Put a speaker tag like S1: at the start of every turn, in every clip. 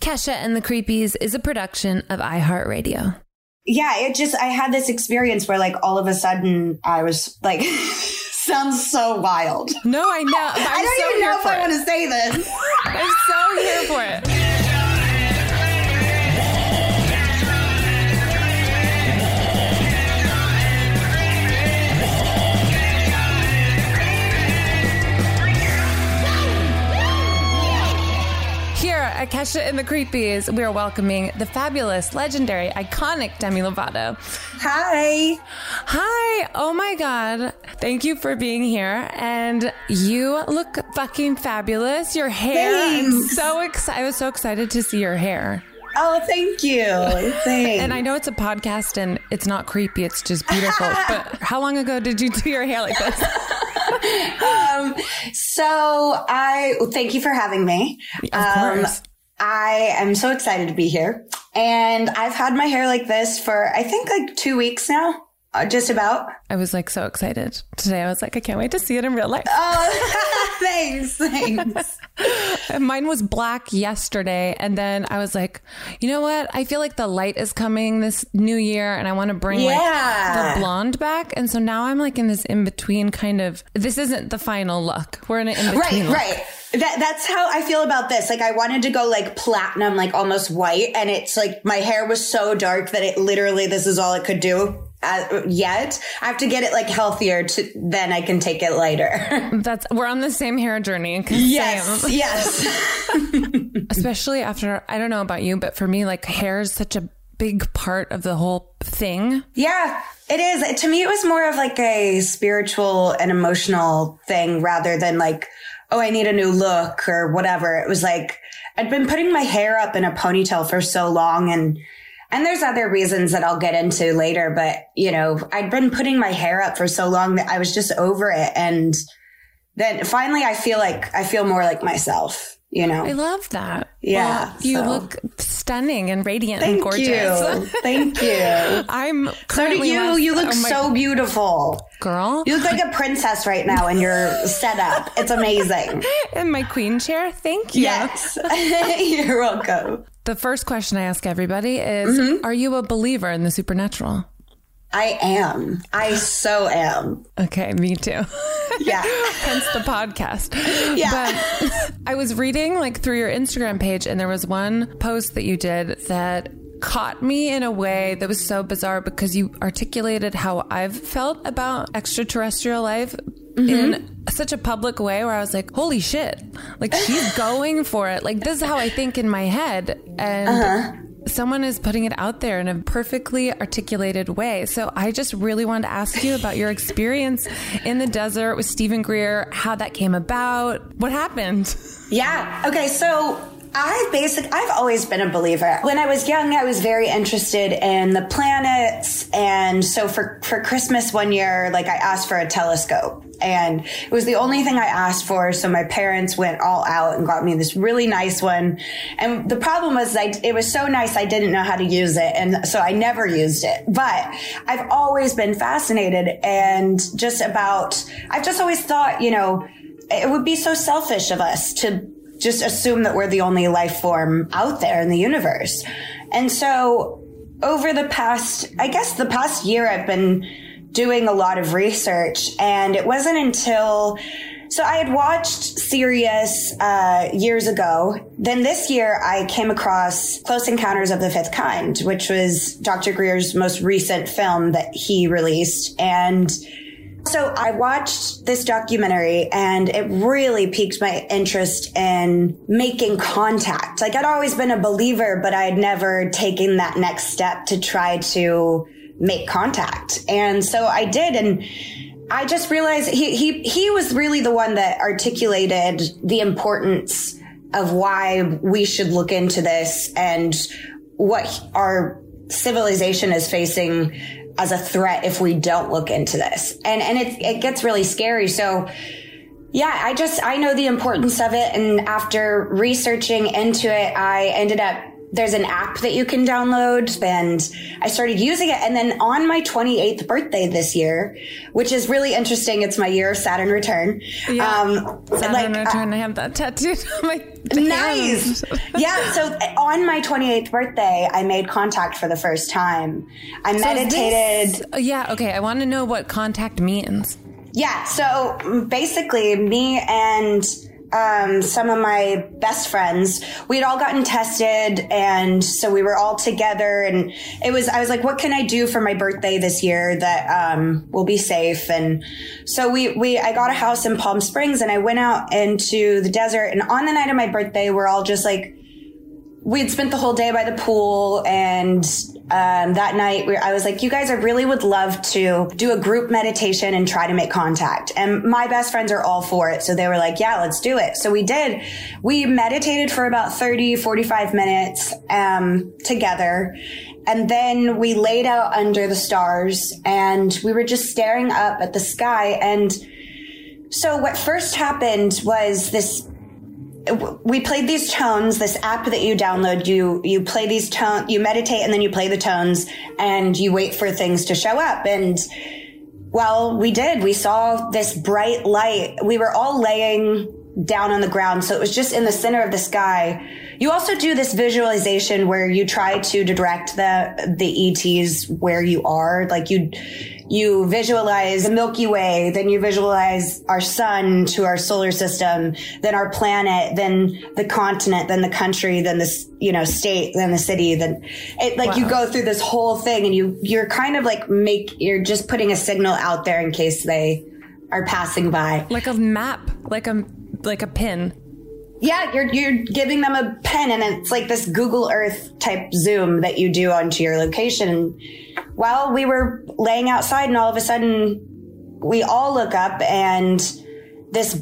S1: Kesha and the Creepies is a production of iHeartRadio.
S2: Yeah, it just, I had this experience where, like, all of a sudden I was like, sounds so wild.
S1: No, I know. I'm
S2: I don't
S1: so
S2: even know if I want to say this.
S1: I'm so here for it. At Kesha and the Creepies, we are welcoming the fabulous, legendary, iconic Demi Lovato.
S2: Hi.
S1: Hi. Oh my God. Thank you for being here. And you look fucking fabulous. Your hair. I'm so excited. I was so excited to see your hair.
S2: Oh, thank you. Thanks.
S1: And I know it's a podcast and it's not creepy, it's just beautiful. but how long ago did you do your hair like this?
S2: um, so I thank you for having me.
S1: Of
S2: Um,
S1: course.
S2: I am so excited to be here. And I've had my hair like this for, I think, like two weeks now, uh, just about.
S1: I was like so excited today. I was like, I can't wait to see it in real life.
S2: Oh, thanks. Thanks.
S1: Mine was black yesterday. And then I was like, you know what? I feel like the light is coming this new year and I want to bring
S2: Yeah.
S1: like the blonde back. And so now I'm like in this in between kind of, this isn't the final look. We're in an in between
S2: Right, right. That, that's how I feel about this. Like, I wanted to go like platinum, like almost white. And it's like my hair was so dark that it literally, this is all it could do. Uh, yet I have to get it like healthier to then I can take it lighter.
S1: That's, we're on the same hair journey.
S2: yes,
S1: same.
S2: yes.
S1: Especially after, I don't know about you, but for me, like hair is such a big part of the whole thing.
S2: Yeah, it is. To me, it was more of like a spiritual and emotional thing rather than like, oh, I need a new look or whatever. It was like, I'd been putting my hair up in a ponytail for so long and, and there's other reasons that I'll get into later, but you know, I'd been putting my hair up for so long that I was just over it. And then finally I feel like, I feel more like myself, you know?
S1: I love that.
S2: Yeah,
S1: Well, you
S2: so-
S1: look stunning and radiant
S2: Thank
S1: and gorgeous.
S2: you. Thank you.
S1: I'm
S2: So do you. You look
S1: oh
S2: so beautiful.
S1: girl.
S2: You look like a princess right now in your setup. It's amazing.
S1: in my queen chair. Thank you.
S2: Yes. You're welcome.
S1: The first question I ask everybody is
S2: Mm-hmm.
S1: Are you a believer in the supernatural?
S2: I am. I so am.
S1: Okay, me too.
S2: Yeah.
S1: Hence the podcast.
S2: Yeah.
S1: But I was reading like through your Instagram page, and there was one post that you did that caught me in a way that was so bizarre because you articulated how I've felt about extraterrestrial life in mm-hmm. such a public way where I was like, holy shit, like she's going for it. Like, this is how I think in my head. And uh-huh. someone is putting it out there in a perfectly articulated way. So I just really wanted to ask you about your experience in the desert with Steven Greer, how that came about, what happened.
S2: Yeah. Okay. So I basic I've always been a believer. When I was young, I was very interested in the planets, and so for for Christmas one year, like I asked for a telescope, and it was the only thing I asked for. So my parents went all out and got me this really nice one. And the problem was, I it was so nice I didn't know how to use it, and so I never used it. But I've always been fascinated and just about. I've just always thought, you know it would be so selfish of us to just assume that we're the only life form out there in the universe. And so over the past, I guess the past year, I've been doing a lot of research and it wasn't until so I had watched Sirius uh, years ago. Then this year, I came across Close Encounters of the Fifth Kind, which was Dr. Greer's most recent film that he released. And so I watched this documentary and it really piqued my interest in making contact. Like I'd always been a believer, but I had never taken that next step to try to make contact. And so I did. And I just realized he, he, he was really the one that articulated the importance of why we should look into this and what our civilization is facing as a threat if we don't look into this. And and it it gets really scary. So yeah, I just I know the importance of it and after researching into it, I ended up there's an app that you can download and I started using it. And then on my 28th birthday this year, which is really interesting. It's my year of Saturn return.
S1: Yeah.
S2: Um,
S1: Saturn
S2: like,
S1: return. I have that tattooed on my
S2: Nice. yeah. So on my 28th birthday, I made contact for the first time. I
S1: So
S2: meditated.
S1: this- uh, yeah. Okay. I want to know what contact means.
S2: Yeah. So mm, basically, me and um, some of my best friends, we had all gotten tested, and so we were all together. And it was, I was like, "What can I do for my birthday this year that um, will be safe?" And so we, we, I got a house in Palm Springs, and I went out into the desert. And on the night of my birthday, we're all just like we had spent the whole day by the pool and um, that night i was like you guys i really would love to do a group meditation and try to make contact. And my best friends are all for it so they were like yeah let's do it. So we did. We meditated for about 30 45 minutes um, together. And then we laid out under the stars and we were just staring up at the sky. And so what first happened was this we played these tones this app that you download you you play these tone you meditate and then you play the tones and you wait for things to show up. And well we did. We saw this bright light. We were all laying down on the ground. So it was just in the center of the sky you also do this visualization where you try to direct the the ets where you are like you you visualize the Milky Way, then you visualize our sun to our solar system, then our planet, then the continent, then the country, then the you know state, then the city, then it like you go through this whole thing and you you're kind of like make you're just putting a signal out there in case they are passing by.
S1: Like a map. Like a like a pin.
S2: Yeah, you're you're giving them a pen and it's like this Google Earth type zoom that you do onto your location. Well, we were laying outside and all of a sudden we all look up and this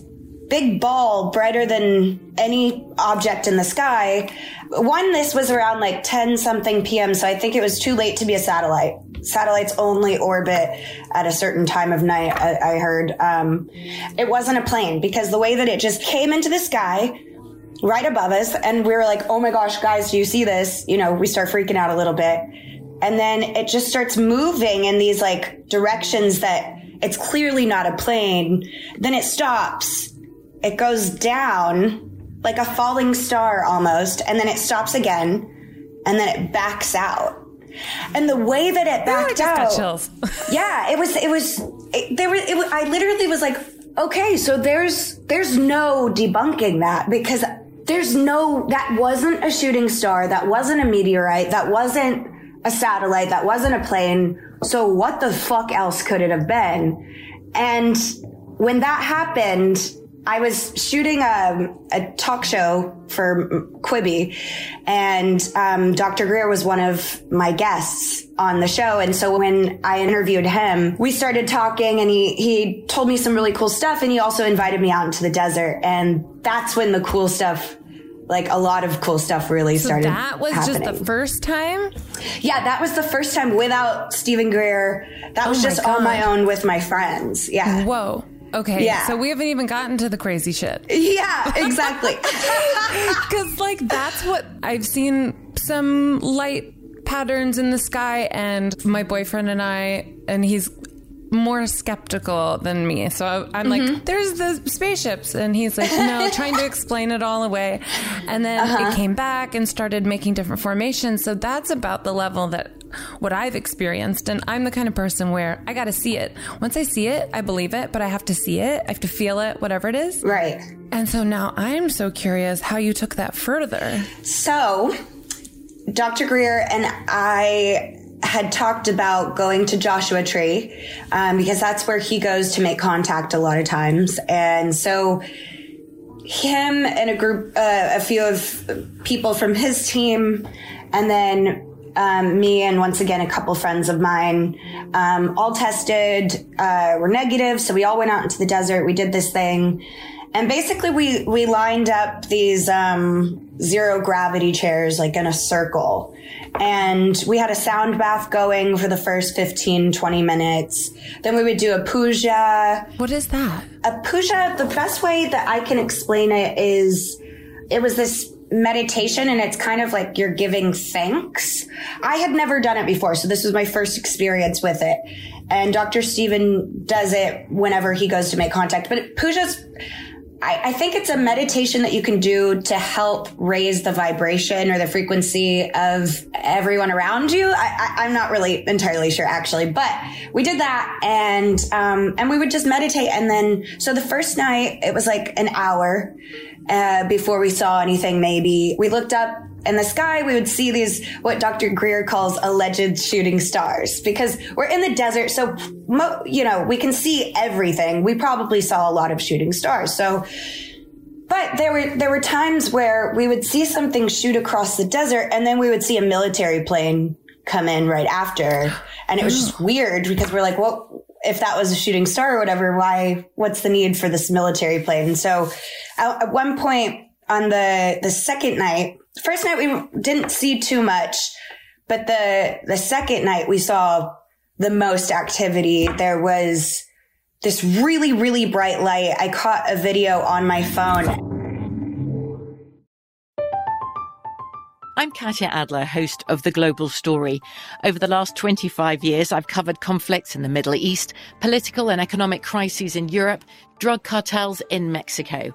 S2: big ball brighter than any object in the sky. One, this was around like 10 something PM, so I think it was too late to be a satellite. Satellites only orbit at a certain time of night, I, I heard. Um, it wasn't a plane because the way that it just came into the sky, right above us and we were like oh my gosh guys do you see this? You know we start freaking out a little bit. And then it just starts moving in these like directions that it's clearly not a plane. Then it stops. It goes down like a falling star almost and then it stops again and then it backs out. And the way that it backed out, yeah, it was, it was, it, there was, it was, I literally was like, okay, so there's, there's no debunking that because there's no, that wasn't a shooting star. That wasn't a meteorite. That wasn't a satellite. That wasn't a plane. So what the fuck else could it have been? And when that happened, I was shooting a, a talk show for Quibi, and um, Dr. Greer was one of my guests on the show. And so when I interviewed him, we started talking, and he he told me some really cool stuff, and he also invited me out into the desert, and that's when the cool stuff. Like a lot of cool stuff really
S1: So
S2: started.
S1: that was
S2: happening.
S1: just the first time.
S2: Yeah, that was the first time without Steven Greer. That oh was
S1: Oh my
S2: just on my own with my friends. Yeah.
S1: Whoa. Okay.
S2: Yeah.
S1: So we haven't even gotten to the crazy shit.
S2: Yeah, exactly.
S1: Because, like, that's what I've seen some light patterns in the sky, and my boyfriend and I, and he's more skeptical than me. So I- I'm like, mm-hmm. there's the spaceships. And he's like, no, trying to explain it all away. And then it uh-huh. came back and started making different formations. So that's about the level that what I've experienced. And I'm the kind of person where I got to see it. Once I see it, I believe it, but I have to see it. I have to feel it, whatever it is.
S2: right.
S1: And so now I'm so curious how you took that further.
S2: So, Dr. Greer and I had talked about going to Joshua Tree um, because that's where he goes to make contact a lot of times. And so, him and a group, uh, a few of people from his team, and then um, me and once again a couple friends of mine, um, all tested, uh, were negative. So we all went out into the desert. We did this thing, and basically we we lined up these um, zero gravity chairs like in a circle. And we had a sound bath going for the first 15, 20 minutes. Then we would do a puja.
S1: What is that?
S2: A puja, the best way that I can explain it is it was this meditation and it's kind of like you're giving thanks. I had never done it before, so this was my first experience with it. And Dr. Steven does it whenever he goes to make contact. But puja's I, I think it's a meditation that you can do to help raise the vibration or the frequency of everyone around you. I, I'm not really entirely sure actually, but we did that and, um, and we would just meditate. And then, so the first night it was like an hour, uh, before we saw anything, maybe we looked up in the sky, we would see these, what Dr. Greer calls alleged shooting stars because we're in the desert. So, you know, we can see everything. We probably saw a lot of shooting stars. So, but there were, there were times where we would see something shoot across the desert and then we would see a military plane come in right after. And it was just weird because we're like, well, if that was a shooting star or whatever, why, what's the need for this military plane? So at, at one point on the, the second night, first night we didn't see too much, but the, the second night we saw the most activity. There was this really, really bright light. I caught a video on my phone.
S3: I'm Katya Adler, host of The Global Story. Over the last 25 years, I've covered conflicts in the Middle East, political and economic crises in Europe, drug cartels in Mexico.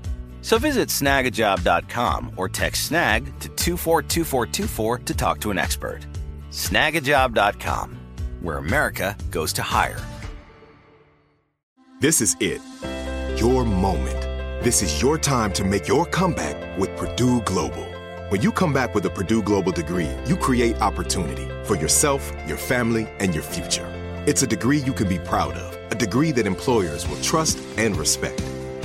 S4: So visit snagajob.com or text snag to 242424 to talk to an expert. Snagajob.com, where America goes to hire.
S5: This is it. Your moment. This is your time to make your comeback with Purdue Global. When you come back with a Purdue Global degree, you create opportunity for yourself, your family, and your future. It's a degree you can be proud of, a degree that employers will trust and respect.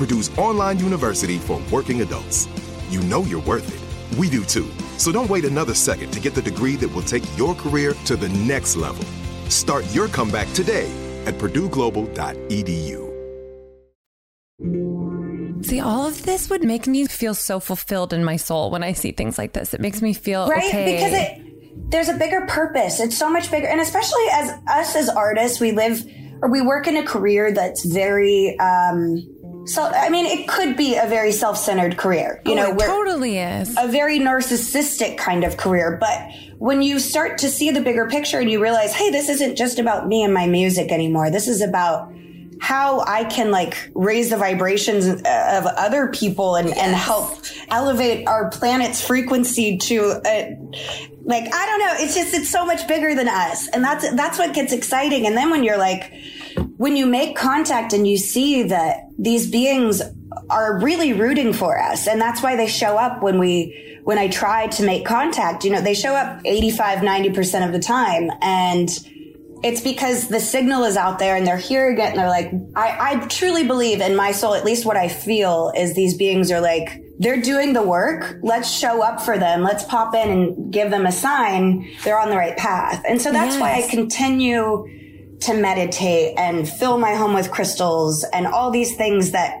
S5: Purdue's online university for working adults. You know you're worth it. We do too. So don't wait another second to get the degree that will take your career to the next level. Start your comeback today at purdueglobal.edu.
S1: See, all of this would make me feel so fulfilled in my soul when I see things like this. It makes me feel
S2: right
S1: okay.
S2: because it there's a bigger purpose. It's so much bigger, and especially as us as artists, we live or we work in a career that's very. um so I mean, it could be a very self-centered career, you
S1: Oh,
S2: know,
S1: it totally is.
S2: a very narcissistic kind of career. But when you start to see the bigger picture and you realize, hey, this isn't just about me and my music anymore. This is about how I can like raise the vibrations uh, of other people and, and help elevate our planet's frequency to a, like, I don't know. It's just, it's so much bigger than us. And that's, that's what gets exciting. And then when you're like, when you make contact and you see that these beings are really rooting for us and that's why they show up when we when i try to make contact you know they show up 85 90% of the time and it's because the signal is out there and they're hearing it and they're like I, I truly believe in my soul at least what i feel is these beings are like they're doing the work let's show up for them let's pop in and give them a sign they're on the right path. And so that's why i continue to meditate and fill my home with crystals and all these things that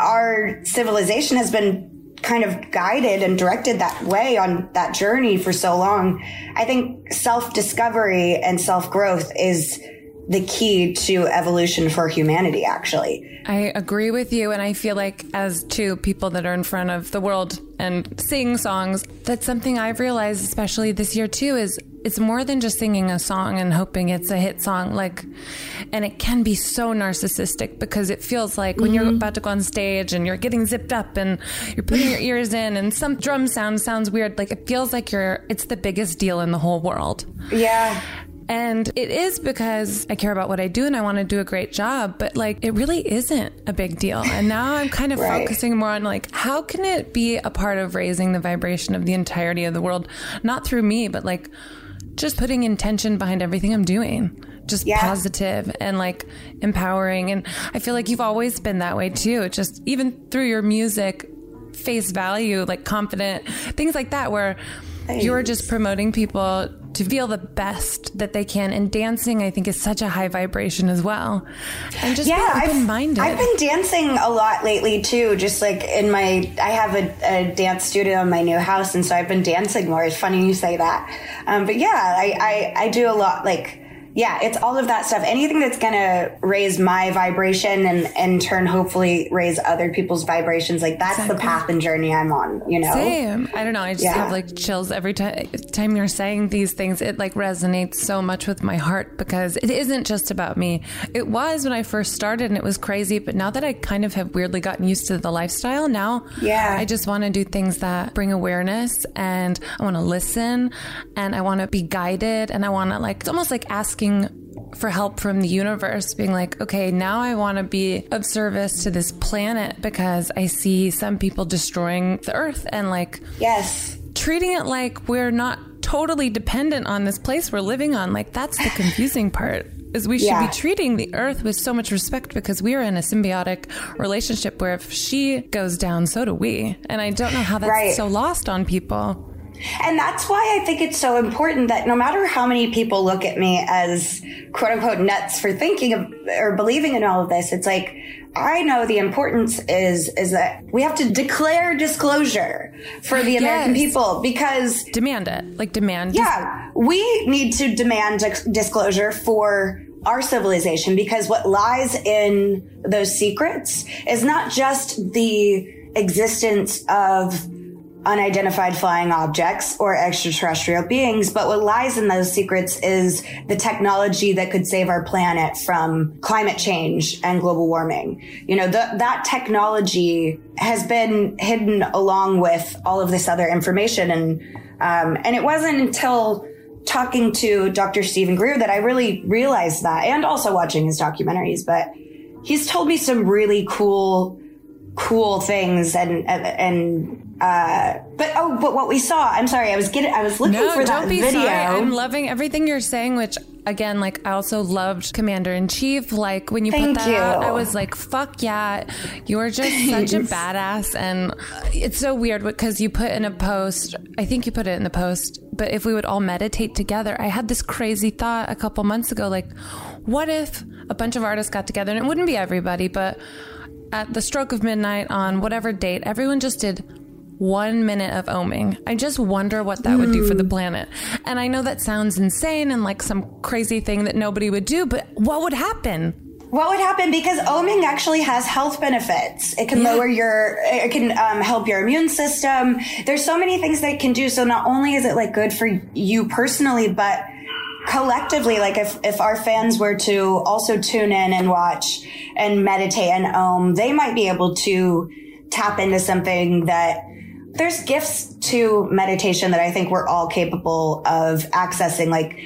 S2: our civilization has been kind of guided and directed that way on that journey for so long. I think self discovery and self growth is the key to evolution for humanity, actually.
S1: I agree with you. And I feel like, as two people that are in front of the world and sing songs, that's something I've realized, especially this year too, is it's more than just singing a song and hoping it's a hit song. Like, and it can be so narcissistic because it feels like when you're mm-hmm. about to go on stage and you're getting zipped up and you're putting your ears in and some drum sound sounds weird. Like, it feels like you're, it's the biggest deal in the whole world.
S2: Yeah.
S1: And it is because I care about what I do and I want to do a great job, but like it really isn't a big deal. And now I'm kind of
S2: Right.
S1: focusing more on like how can it be a part of raising the vibration of the entirety of the world, not through me, but like just putting intention behind everything I'm doing. Just
S2: Yeah.
S1: positive and like empowering. And I feel like you've always been that way too. Just even through your music, face value, like confident, things like that, where you're just promoting people to feel the best that they can. And dancing, I think, is such a high vibration as well. And just
S2: yeah, I've-
S1: open minded.
S2: I've been dancing a lot lately too. Just like in my, I have a, a dance studio in my new house, and so I've been dancing more. It's funny you say that, um, but yeah, I, I I do a lot. Like, yeah, it's all of that stuff. Anything that's gonna raise my vibration and in turn, hopefully, raise other people's vibrations. Like that's the path and journey I'm on. You know.
S1: Same. I don't know. I just
S2: Yeah.
S1: have like chills every time time you're saying these things. It like resonates so much with my heart because it isn't just about me. It was when I first started and it was crazy, but now that I kind of have weirdly gotten used to the lifestyle, now
S2: Yeah.
S1: I just want to do things that bring awareness and I want to listen and I want to be guided and I want to like it's almost like asking for help from the universe, being like, okay, now I want to be of service to this planet because I see some people destroying the earth and like
S2: Yes.
S1: treating it like we're not totally dependent on this place we're living on. Like that's the confusing part. Is we should
S2: Yeah.
S1: be treating the earth with so much respect because we are in a symbiotic relationship where if she goes down, so do we. And I don't know how that's
S2: Right.
S1: so lost on people.
S2: And that's why I think it's so important that no matter how many people look at me as quote unquote nuts for thinking of or believing in all of this, it's like I know the importance is is that we have to declare disclosure for the American
S1: Yes.
S2: people because
S1: Demand it. Like demand.
S2: yeah, we need to demand dis- disclosure for our civilization because what lies in those secrets is not just the existence of unidentified flying objects or extraterrestrial beings, but what lies in those secrets is the technology that could save our planet from climate change and global warming. You know, the, that technology has been hidden along with all of this other information. And, um, and it wasn't until talking to Dr. Steven Greer that I really realized that and also watching his documentaries, but he's told me some really cool, cool things and, and, and uh, but oh, but what we saw, I'm sorry, I was getting, I was looking
S1: No,
S2: for
S1: don't
S2: that
S1: be
S2: video.
S1: sorry. I'm loving everything you're saying, which again, like I also loved Commander in Chief. Like when you
S2: Thank
S1: put that
S2: you.
S1: out, I was like, fuck yeah, you're just such a badass. And it's so weird because you put in a post, I think you put it in the post, but if we would all meditate together, I had this crazy thought a couple months ago, like, what if a bunch of artists got together and it wouldn't be everybody, but at the stroke of midnight on whatever date, everyone just did one minute of oming. I just wonder what that would do for the planet. And I know that sounds insane and like some crazy thing that nobody would do, but what would happen?
S2: What would happen? Because oming actually has health benefits. It can lower your, it can um, help your immune system. There's so many things that it can do. So not only is it like good for you personally, but collectively, like if, if our fans were to also tune in and watch and meditate and om, they might be able to tap into something that there's gifts to meditation that I think we're all capable of accessing. Like,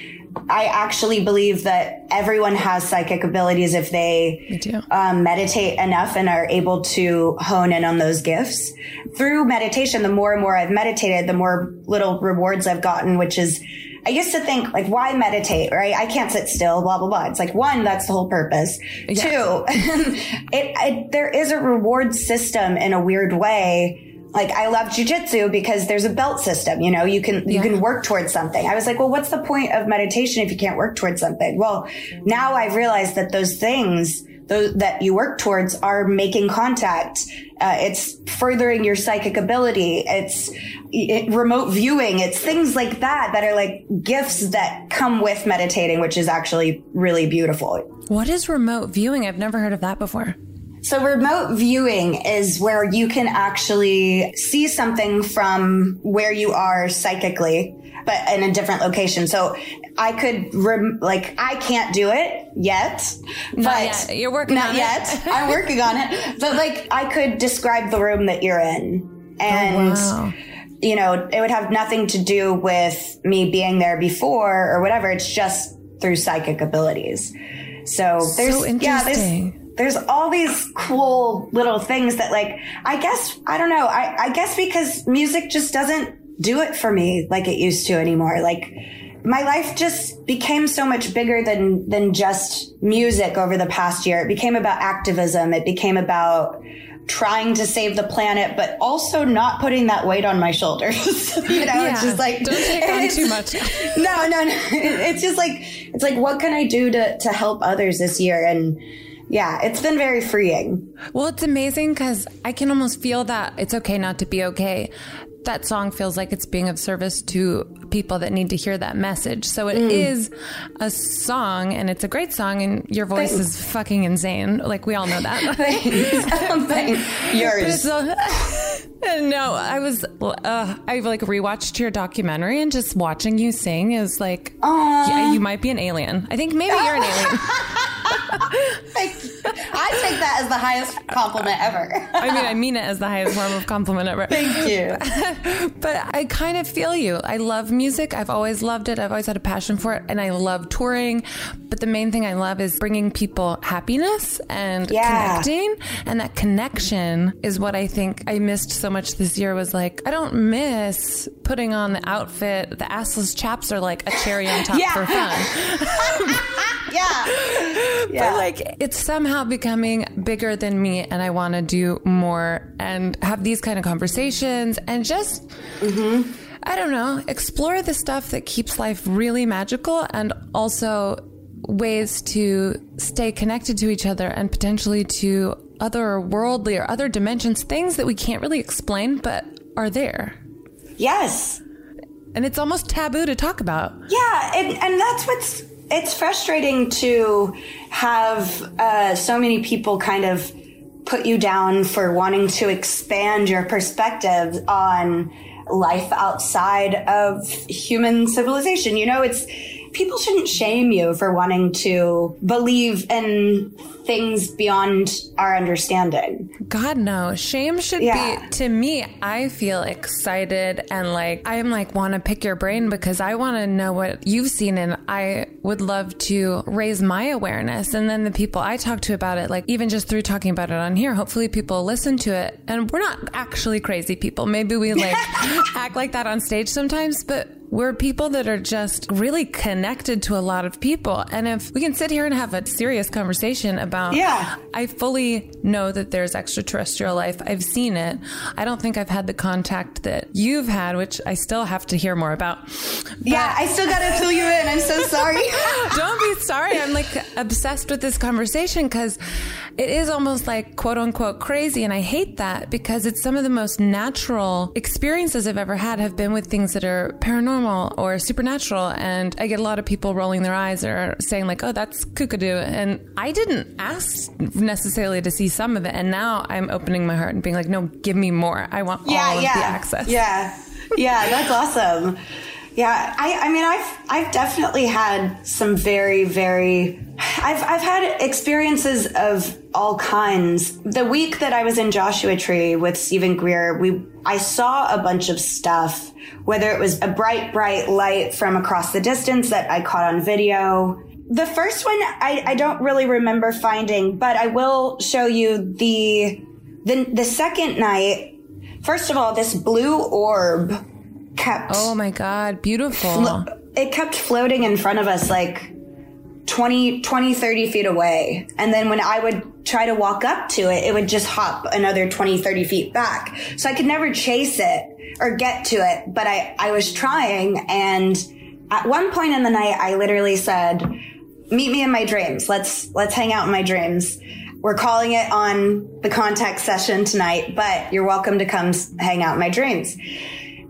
S2: I actually believe that everyone has psychic abilities if they um, meditate enough and are able to hone in on those gifts. Through meditation, the more and more I've meditated, the more little rewards I've gotten, which is, I used to think, like, why meditate, right? I can't sit still, blah, blah, blah. It's like, one, that's the whole purpose. Two, it, it, there is a reward system in a weird way like I love jujitsu because there's a belt system. You know, you can you
S1: Yeah.
S2: can work towards something. I was like, well, what's the point of meditation if you can't work towards something? Well, now I've realized that those things those that you work towards are making contact. Uh, it's furthering your psychic ability. It's it, remote viewing. It's things like that that are like gifts that come with meditating, which is actually really beautiful.
S1: What is remote viewing? I've never heard of that before.
S2: So remote viewing is where you can actually see something from where you are psychically, but in a different location. So I could rem- like I can't do it yet, but
S1: yet. You're working
S2: not
S1: on it.
S2: yet. I'm working on it, but like I could describe the room that you're in, oh, and
S1: wow.
S2: you know it would have nothing to do with me being there before or whatever. It's just through psychic abilities. So there's
S1: So
S2: yeah there's
S1: interesting.
S2: There's all these cool little things that like i guess i don't know I, I guess because music just doesn't do it for me like it used to anymore like my life just became so much bigger than than just music over the past year it became about activism it became about trying to save the planet but also not putting that weight on my shoulders you know
S1: Yeah,
S2: it's just like
S1: don't take on too much.
S2: no, no, no. It's just like it's like what can I do to to help others this year? And yeah, it's been very freeing.
S1: Well, it's amazing because I can almost feel that it's okay not to be okay. That song feels like it's being of service to people that need to hear that message. So it mm. is a song and it's a great song and your voice is fucking insane. Like we all know that.
S2: Thanks. Yours.
S1: No, I was, uh, I like rewatched your documentary and just watching you sing is like, yeah, you might be an alien. I think maybe you're an alien.
S2: I take that as the highest compliment ever.
S1: I mean, I mean it as the highest form of compliment ever.
S2: Thank you.
S1: but I kind of feel you. I love music. I've always loved it. I've always had a passion for it. And I love touring. But the main thing I love is bringing people happiness and
S2: Yeah.
S1: connecting. And that connection is what I think I missed so much this year was like, I don't miss putting on the outfit. The assless chaps are like a cherry on top
S2: Yeah.
S1: for fun.
S2: yeah.
S1: But like it's somehow becoming bigger than me and I want to do more and have these kind of conversations and just mm-hmm. I don't know, explore the stuff that keeps life really magical and also ways to stay connected to each other and potentially to other worldly or other dimensions, things that we can't really explain but are there.
S2: Yes.
S1: And it's almost taboo to talk about.
S2: Yeah, and, and that's what's it's frustrating to have uh, so many people kind of put you down for wanting to expand your perspective on life outside of human civilization. You know, it's people shouldn't shame you for wanting to believe in things beyond our understanding.
S1: God no. Shame should
S2: Yeah.
S1: be to me, I feel excited and like I'm like want to pick your brain because I want to know what you've seen and I would love to raise my awareness and then the people I talk to about it like even just through talking about it on here, hopefully people listen to it and we're not actually crazy people. Maybe we like act like that on stage sometimes, but we're people that are just really connected to a lot of people. And if we can sit here and have a serious conversation about
S2: Yeah.
S1: I fully know that there's extraterrestrial life. I've seen it. I don't think I've had the contact that you've had, which I still have to hear more about.
S2: yeah, I still gotta fill you in. I'm so sorry.
S1: Don't be sorry. I'm like obsessed with this conversation because it is almost like quote unquote crazy. And I hate that because it's some of the most natural experiences I've ever had have been with things that are paranormal or supernatural. And I get a lot of people rolling their eyes or saying like, oh, that's kookadoo. And I didn't ask necessarily to see some of it. And now I'm opening my heart and being like, no, give me more. I want
S2: yeah,
S1: all of
S2: yeah,
S1: the access.
S2: Yeah, yeah, that's awesome. Yeah, I, I mean, I've, I've definitely had some very, very, I've, I've had experiences of all kinds. The week that I was in Joshua Tree with Steven Greer, we, I saw a bunch of stuff, whether it was a bright, bright light from across the distance that I caught on video. The first one I, I don't really remember finding, but I will show you the, the, the second night. First of all, this blue orb kept
S1: Oh my God. Beautiful.
S2: it kept floating in front of us like 20, 20, 30 feet away. And then when I would try to walk up to it, it would just hop another 20, 30 feet back. So I could never chase it or get to it, but I, I was trying. And at one point in the night, I literally said, meet me in my dreams. Let's, let's hang out in my dreams. We're calling it on the contact session tonight, but you're welcome to come hang out in my dreams.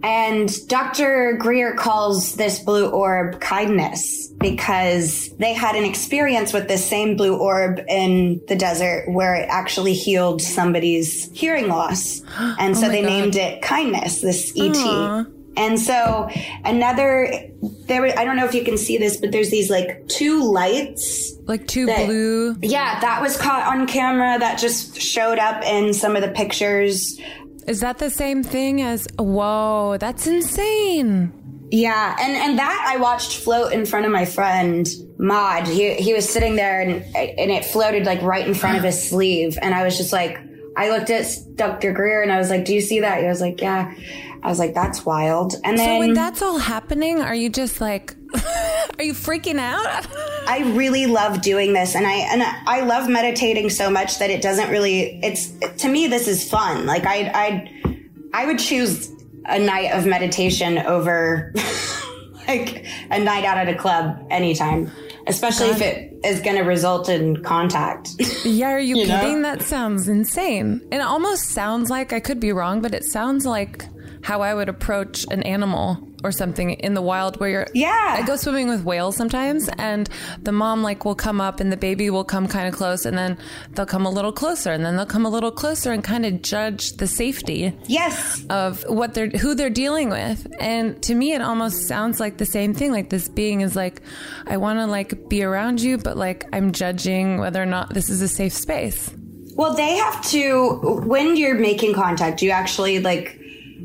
S2: And Dr. Greer calls this blue orb kindness because they had an experience with this same blue orb in the desert where it actually healed somebody's hearing loss. And so oh they named it kindness, this ET. And so another, there, I don't know if you can see this, but there's these like two lights
S1: like two
S2: that-
S1: blue.
S2: yeah, that was caught on camera. That just showed up in some of the pictures.
S1: Is that the same thing as, whoa, that's insane.
S2: Yeah, and and that I watched float in front of my friend Maud. He he was sitting there and and it floated like right in front of his sleeve, and I was just like, I looked at Dr. Greer and I was like, "Do you see that?" He was like, "Yeah." I was like, "That's wild." And
S1: So
S2: then
S1: when that's all happening, are you just like, are you freaking out?
S2: I really love doing this and I and I love meditating so much that it doesn't really it's to me this is fun. Like I I I would choose a night of meditation over like a night out at a club anytime, especially if it is going to result in contact.
S1: Yeah, are you,
S2: You know?
S1: kidding? That sounds insane. It almost sounds like I could be wrong, but it sounds like how I would approach an animal or something in the wild where you're
S2: Yeah.
S1: I go swimming with whales sometimes and the mom like will come up and the baby will come kind of close and then they'll come a little closer and then they'll come a little closer and kind of judge the safety
S2: yes.
S1: of what they're who they're dealing with and to me it almost sounds like the same thing like this being is like i want to like be around you but like i'm judging whether or not this is a safe space
S2: Well, they have to, when you're making contact, you actually like,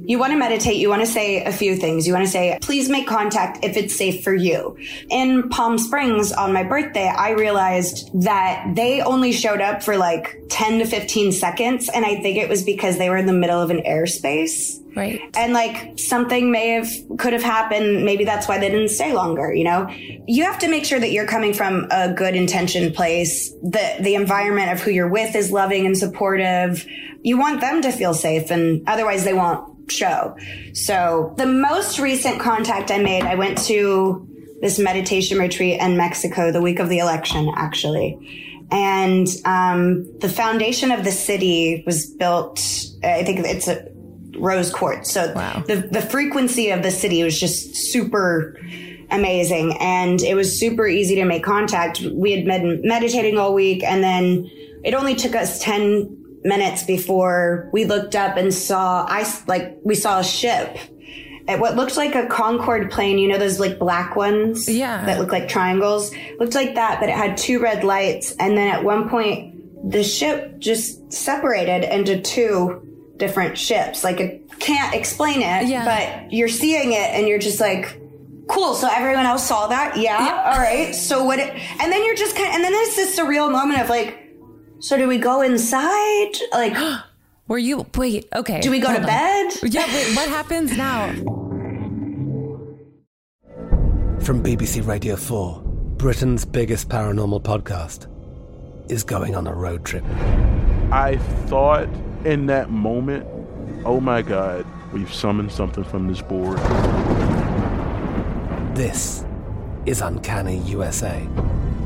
S2: you want to meditate. You want to say a few things. You want to say, please make contact if it's safe for you. In Palm Springs on my birthday, I realized that they only showed up for like 10 to 15 seconds. And I think it was because they were in the middle of an airspace.
S1: Right.
S2: And like something may have, could have happened. Maybe that's why they didn't stay longer, you know? You have to make sure that you're coming from a good intention place. The, the environment of who you're with is loving and supportive. You want them to feel safe and otherwise they won't show. So the most recent contact I made, I went to this meditation retreat in Mexico the week of the election, actually. And um, the foundation of the city was built, I think it's a rose quartz. So
S1: Wow.
S2: the, the frequency of the city was just super amazing. And it was super easy to make contact. We had been meditating all week and then it only took us 10 minutes before we looked up and saw, I like, we saw a ship. At what looked like a Concorde plane, you know, those like black ones?
S1: Yeah.
S2: That look like triangles. Looked like that, but it had two red lights. And then at one point, the ship just separated into two different ships. Like it can't explain it,
S1: Yeah.
S2: but you're seeing it and you're just like, cool. So everyone else saw that. Yeah. All right. So what, it, and then you're just kind of, and then there's this surreal moment of like, so do we go inside? Like,
S1: Were you wait? Okay.
S2: do we go to
S1: on.
S2: bed?
S1: Yeah. Wait. What happens now?
S6: From BBC Radio 4, Britain's biggest paranormal podcast is going on a road trip.
S7: I thought in that moment, oh my God, we've summoned something from this board.
S6: This is Uncanny USA.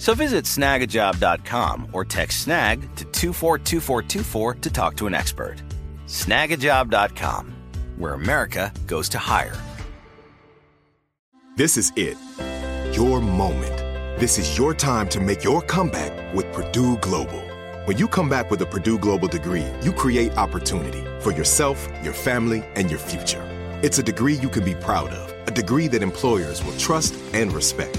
S4: So visit snagajob.com or text snag to 242424 to talk to an expert. Snagajob.com, where America goes to hire.
S5: This is it. Your moment. This is your time to make your comeback with Purdue Global. When you come back with a Purdue Global degree, you create opportunity for yourself, your family, and your future. It's a degree you can be proud of, a degree that employers will trust and respect.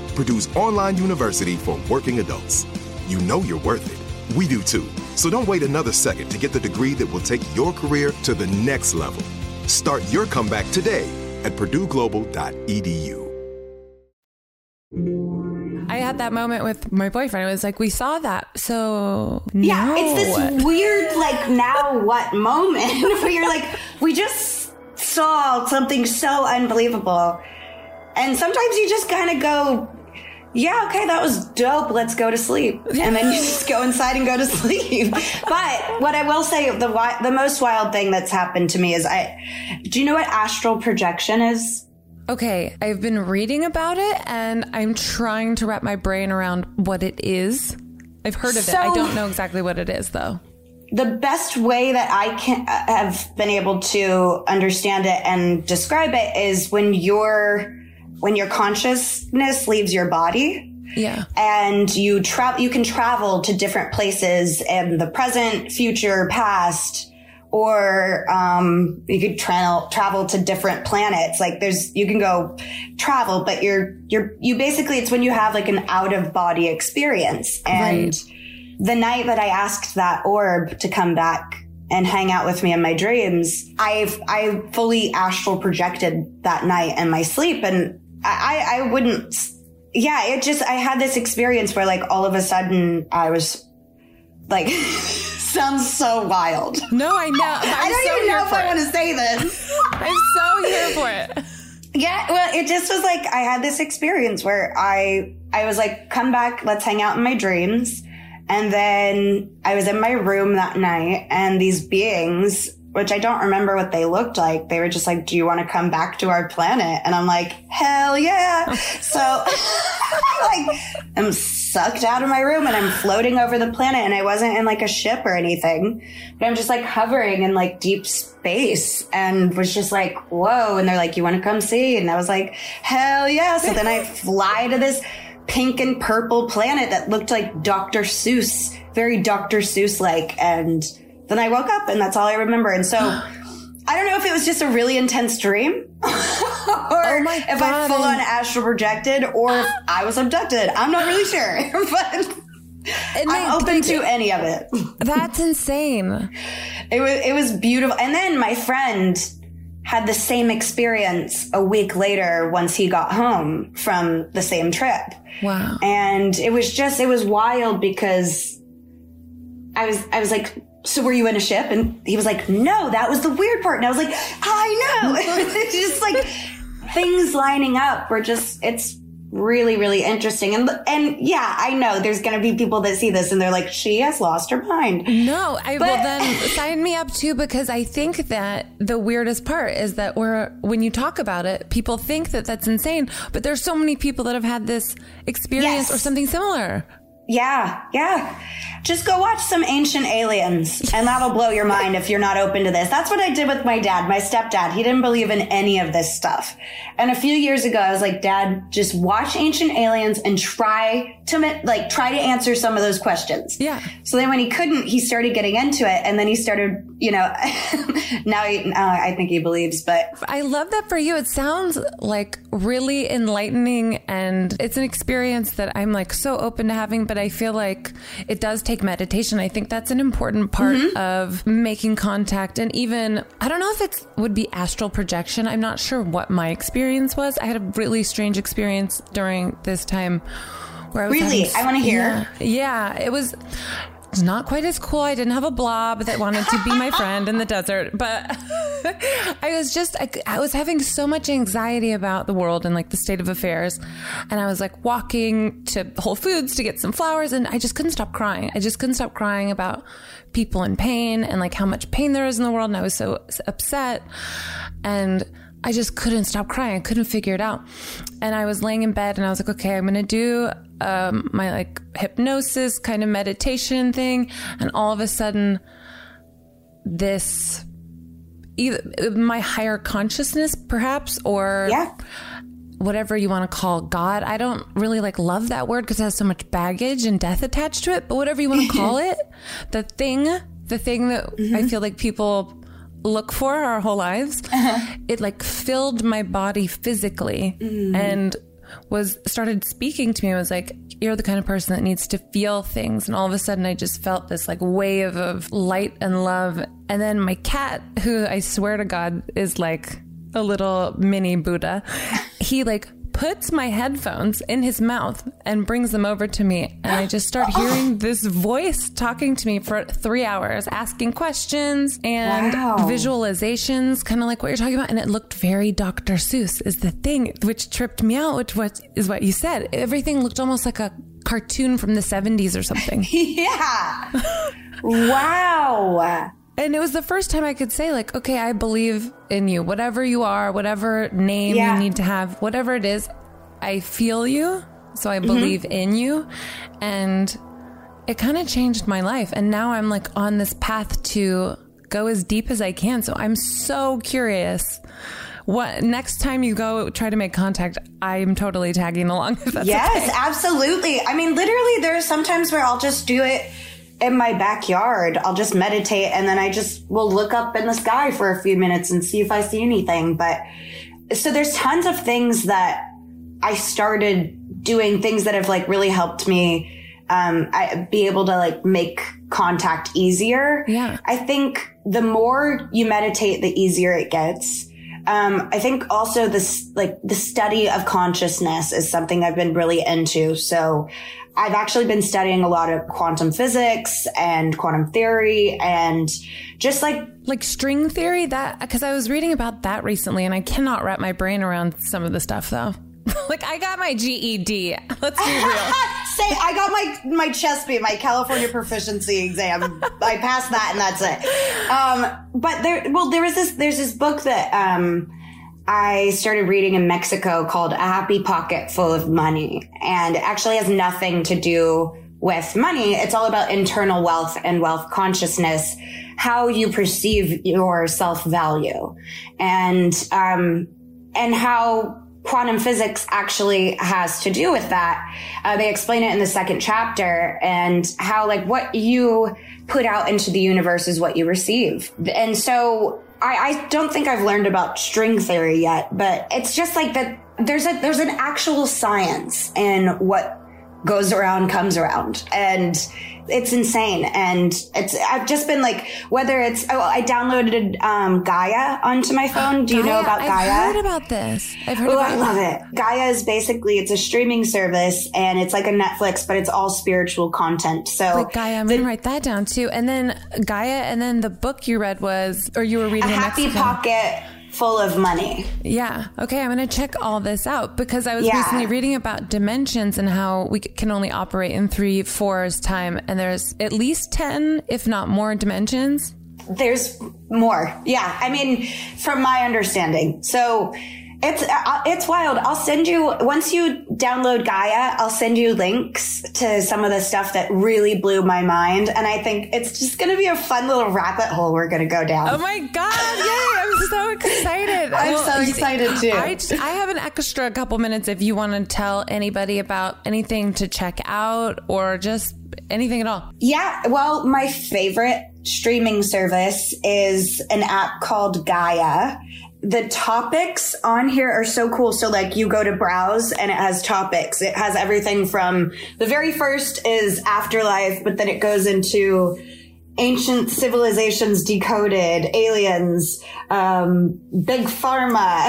S5: Purdue's online university for working adults. You know you're worth it. We do too. So don't wait another second to get the degree that will take your career to the next level. Start your comeback today at purdueglobal.edu.
S1: I had that moment with my boyfriend. It was like we saw that, so
S2: Yeah, it's this weird, like, now what moment where you're like, we just saw something so unbelievable. And sometimes you just kind of go, yeah, okay, that was dope. Let's go to sleep. And then you just go inside and go to sleep. But what I will say, the wi- the most wild thing that's happened to me is I, do you know what astral projection is?
S1: Okay, I've been reading about it and I'm trying to wrap my brain around what it is. I've heard of it. I don't know exactly what it is though.
S2: the best way that I can uh, have been able to understand it and describe it is when your when your consciousness leaves your body
S1: Yeah.
S2: and you travel you can travel to different places in the present, future, past or um, you could tra- travel to different planets like there's you can go travel but you're you're you basically it's when you have like an out of body experience and
S1: Right.
S2: the night that I asked that orb to come back and hang out with me in my dreams, I I fully astral projected that night in my sleep, and I I wouldn't. Yeah, it just I had this experience where like all of a sudden I was like. Sounds so wild.
S1: No, I know. I'm
S2: I don't
S1: so
S2: even know if I
S1: it.
S2: want to say this.
S1: I'm so here for it.
S2: Yeah, well, it just was like I had this experience where I I was like, "Come back, let's hang out in my dreams." And then I was in my room that night, and these beings, which I don't remember what they looked like, they were just like, "Do you want to come back to our planet?" And I'm like, "Hell yeah!" so, like, I'm sucked out of my room, and I'm floating over the planet, and I wasn't in like a ship or anything, but I'm just like hovering in like deep space, and was just like, "Whoa!" And they're like, "You want to come see?" And I was like, "Hell yeah!" So then I fly to this pink and purple planet that looked like Dr. Seuss, very Dr. Seuss like. And then I woke up and that's all I remember. And so I don't know if it was just a really intense dream or oh
S1: my
S2: if I
S1: God,
S2: full on astral projected or if I was abducted. I'm not really sure, but
S1: And
S2: I'm
S1: like,
S2: open to any of it.
S1: That's insane.
S2: It was it was beautiful. And then my friend had the same experience a week later once he got home from the same trip.
S1: Wow.
S2: And it was just it was wild because I was I was like, so were you in a ship? And he was like, no, that was the weird part. And I was like, I know. it's just like things lining up were just it's really really interesting and and yeah i know there's gonna be people that see this and they're like she has lost her mind
S1: No, I
S2: But-
S1: well then sign me up too because I think that the weirdest part is that we're when you talk about it, people think that that's insane, but there's so many people that have had this experience
S2: Yes.
S1: or something similar.
S2: Yeah, yeah. Just go watch some ancient aliens and that'll blow your mind if you're not open to this. That's what I did with my dad, my stepdad. He didn't believe in any of this stuff. And a few years ago, I was like, Dad, just watch ancient aliens and try to, like, try to answer some of those questions.
S1: Yeah.
S2: So then when he couldn't, he started getting into it and then he started, you know, now he, uh, I think he believes, but
S1: I love that for you. It sounds like really enlightening and it's an experience that I'm like so open to having, but I feel like it does take meditation. I think that's an important part of making contact and even I don't know if it would be astral projection. I'm not sure what my experience was. I had a really strange experience during this time where I was
S2: Really?
S1: having-
S2: I wanna hear.
S1: Yeah, yeah, it was it's not quite as cool. I didn't have a blob that wanted to be my friend in the desert, but I was just, I, I was having so much anxiety about the world and like the state of affairs. And I was like walking to Whole Foods to get some flowers and I just couldn't stop crying. I just couldn't stop crying about people in pain and like how much pain there is in the world. And I was so upset. And I just couldn't stop crying. I couldn't figure it out. And I was laying in bed and I was like, okay, I'm going to do um, my like hypnosis kind of meditation thing. And all of a sudden, this either my higher consciousness, perhaps, or
S2: yeah.
S1: whatever you want to call God. I don't really like love that word because it has so much baggage and death attached to it. But whatever you want to call it, the thing, the thing that I feel like people look for our whole lives, uh-huh. it like filled my body physically mm. and was started speaking to me. I was like, you're the kind of person that needs to feel things. And all of a sudden I just felt this like wave of light and love. And then my cat, who I swear to God is like a little mini Buddha, he like puts my headphones in his mouth and brings them over to me. And I just start oh. hearing this voice talking to me for three hours, asking questions and
S2: Wow.
S1: visualizations, kind of like what you're talking about. And it looked very Dr. Seuss, is the thing, which tripped me out, which was, is what you said. Everything looked almost like a cartoon from the 70s or something.
S2: yeah. wow.
S1: And it was the first time I could say, like, okay, I believe in you. Whatever you are, whatever name
S2: Yeah.
S1: you need to have, whatever it is, I feel you. So I
S2: Mm-hmm.
S1: believe in you. And it kind of changed my life. And now I'm like on this path to go as deep as I can. So I'm so curious. What next time you go try to make contact, I'm totally tagging along. If that's
S2: Yes,
S1: okay.
S2: absolutely. I mean, literally, there are some times where I'll just do it in my backyard. I'll just meditate and then I just will look up in the sky for a few minutes and see if I see anything. But so there's tons of things that I started doing, things that have like really helped me um, I, be able to like make contact easier.
S1: Yeah.
S2: I think the more you meditate, the easier it gets. Um, I think also this, like the study of consciousness is something I've been really into. So I've actually been studying a lot of quantum physics and quantum theory and just like
S1: like string theory that because i was reading about that recently and i cannot wrap my brain around some of the stuff though. Like i got my ged let's be real
S2: Say, I got my my beat my California Proficiency Exam. I passed that, and that's it. Um, but there, well, there was this. There's this book that um, I started reading in Mexico called "A Happy Pocket Full of Money," and actually has nothing to do with money. It's all about internal wealth and wealth consciousness, how you perceive your self value, and um, and how quantum physics actually has to do with that. Uh, they explain it in the second chapter and how like what you put out into the universe is what you receive. And so I, I don't think I've learned about string theory yet, but it's just like that there's a there's an actual science in what goes around comes around and it's insane and it's i've just been like whether it's oh i downloaded um, gaia onto my phone do you know about gaia
S1: i've heard about this i've heard
S2: Oh,
S1: about
S2: I love it. Gaia is basically it's a streaming service and it's like a Netflix, but it's all spiritual content. So
S1: Like Gaia, I'm gonna write that down too. And then Gaia, and then the book you read was, or you were reading in
S2: happy pocket full of money.
S1: Yeah. Okay. I'm going to check all this out because I was
S2: Yeah.
S1: recently reading about dimensions and how we can only operate in three, fours time. And there's at least 10, if not more dimensions.
S2: There's more. Yeah. I mean, from my understanding. So it's, uh, it's wild. I'll send you, once you download Gaia, I'll send you links to some of the stuff that really blew my mind. And I think it's just going to be a fun little rabbit hole we're going to go down.
S1: Oh my God. Yay. I'm so excited.
S2: I'm so excited too.
S1: I, just- I have an extra couple minutes if you want to tell anybody about anything to check out or just anything at all.
S2: Yeah, well, my favorite streaming service is an app called Gaia. The topics on here are so cool. So like you go to browse and it has topics. It has everything from the very first is afterlife, but then it goes into ancient civilizations decoded, aliens, um, big pharma,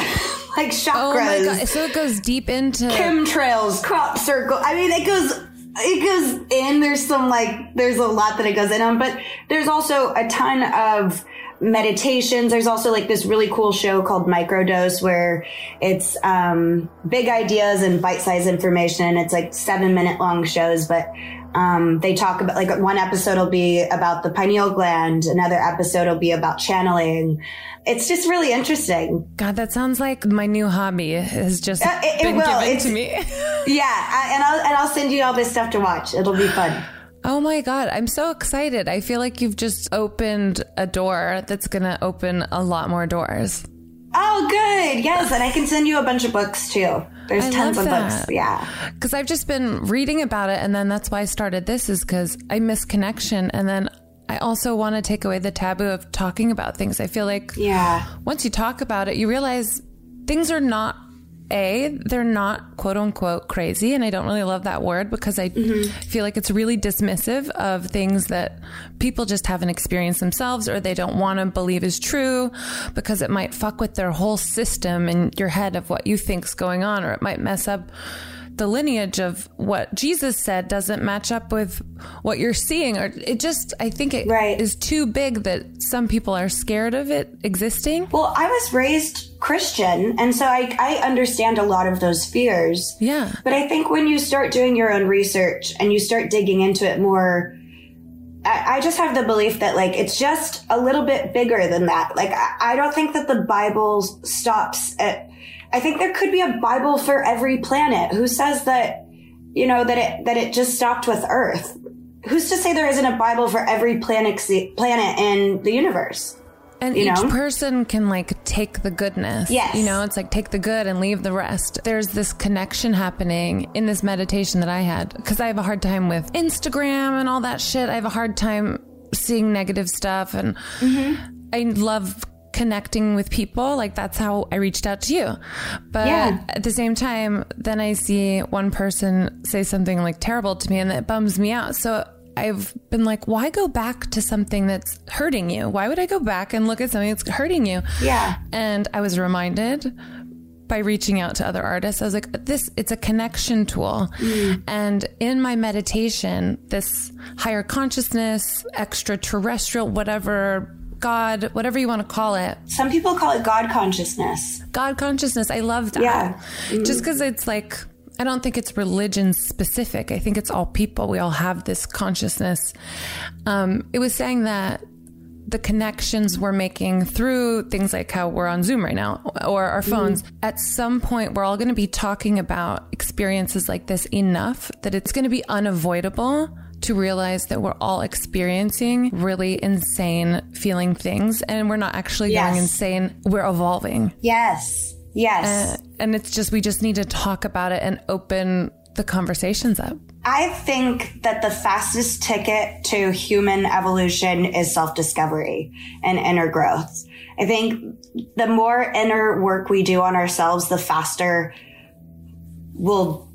S2: like chakras
S1: Oh my God. So it goes deep into.
S2: chemtrails, crop circle. I mean, it goes, it goes in. There's some like, there's a lot that it goes in on, but there's also a ton of meditations. There's also like this really cool show called Microdose where it's, um, big ideas and bite-sized information. It's like seven minute long shows, but, um, they talk about like one episode will be about the pineal gland. Another episode will be about channeling. It's just really interesting.
S1: God, that sounds like my new hobby has just
S2: Uh, it- it
S1: been
S2: will.
S1: given
S2: It's-
S1: to me.
S2: Yeah. I, and I'll, and I'll send you all this stuff to watch. It'll be fun.
S1: Oh my God, I'm so excited. I feel like you've just opened a door that's going to open a lot more doors.
S2: Oh, good. Yes, and I can send you a bunch of books too. There's
S1: I
S2: tons of
S1: that.
S2: books. Yeah.
S1: Because I've just been reading about it, and then that's why I started this, is because I miss connection. And then I also want to take away the taboo of talking about things. I feel like
S2: Yeah.
S1: once you talk about it, you realize things are not A, they're not quote unquote crazy. And I don't really love that word because I mm-hmm. feel like it's really dismissive of things that people just haven't experienced themselves or they don't want to believe is true because it might fuck with their whole system in your head of what you think's going on or it might mess up the lineage of what Jesus said doesn't match up with what you're seeing or it just I think it is too big that some people are scared of it existing.
S2: Well, I was raised Christian, and so I, I understand a lot of those fears.
S1: Yeah.
S2: But I think when you start doing your own research and you start digging into it more, I, I just have the belief that like it's just a little bit bigger than that. Like I, I don't think that the Bible stops at. I think there could be a Bible for every planet. Who says that? You know that it that it just stopped with Earth. Who's to say there isn't a Bible for every planet planet in the universe?
S1: And
S2: you
S1: each
S2: know?
S1: person can like take the goodness.
S2: Yes.
S1: You know, it's like take the good and leave the rest. There's this connection happening in this meditation that I had because I have a hard time with Instagram and all that shit. I have a hard time seeing negative stuff and mm-hmm. I love connecting with people. Like that's how I reached out to you. But
S2: Yeah.
S1: at the same time, then I see one person say something like terrible to me and that bums me out. So I've been like, why go back to something that's hurting you? Why would I go back and look at something that's hurting you?
S2: Yeah.
S1: And I was reminded by reaching out to other artists, I was like, this, it's a connection tool. Mm. And in my meditation, this higher consciousness, extraterrestrial, whatever, God, whatever you want to call it.
S2: Some people call it God consciousness.
S1: God consciousness. I love that.
S2: Yeah.
S1: Just because it's like, I don't think it's religion specific. I think it's all people. We all have this consciousness. Um, it was saying that the connections we're making through things like how we're on Zoom right now or our phones, at some point, we're all going to be talking about experiences like this enough that it's going to be unavoidable to realize that we're all experiencing really insane feeling things and we're not actually going insane. We're evolving.
S2: Yes. Yes.
S1: Uh, and it's just, we just need to talk about it and open the conversations up.
S2: I think that the fastest ticket to human evolution is self discovery and inner growth. I think the more inner work we do on ourselves, the faster we'll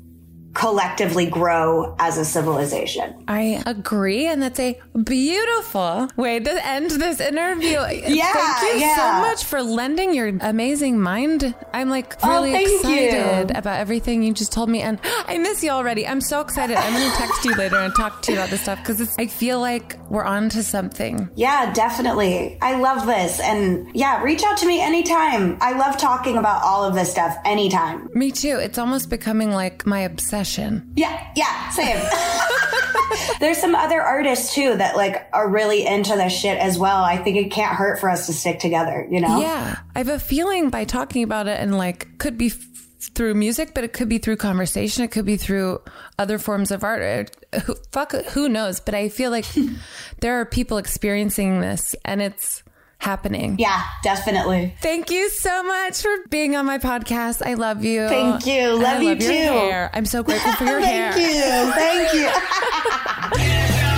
S2: collectively grow as a civilization.
S1: I agree. And that's a beautiful way to end this interview. yeah. Thank you
S2: yeah.
S1: so much for lending your amazing mind. I'm like
S2: Oh,
S1: really
S2: thank
S1: excited
S2: you.
S1: about everything you just told me. And I miss you already. I'm so excited. I'm going to text you later and talk to you about this stuff because I feel like we're on to something.
S2: Yeah, definitely. I love this. And yeah, reach out to me anytime. I love talking about all of this stuff anytime.
S1: Me too. It's almost becoming like my obsession.
S2: Yeah, yeah, same. There's some other artists too that like are really into this shit as well. I think it can't hurt for us to stick together, you know?
S1: Yeah. I have a feeling by talking about it and like could be f- through music, but it could be through conversation. It could be through other forms of art. Who, fuck, who knows? But I feel like there are people experiencing this and it's happening.
S2: Yeah, definitely.
S1: Thank you so much for being on my podcast. I love you.
S2: Thank you. Love
S1: I
S2: you
S1: your
S2: too.
S1: hair. I'm so grateful for your hair.
S2: Thank you. Thank you.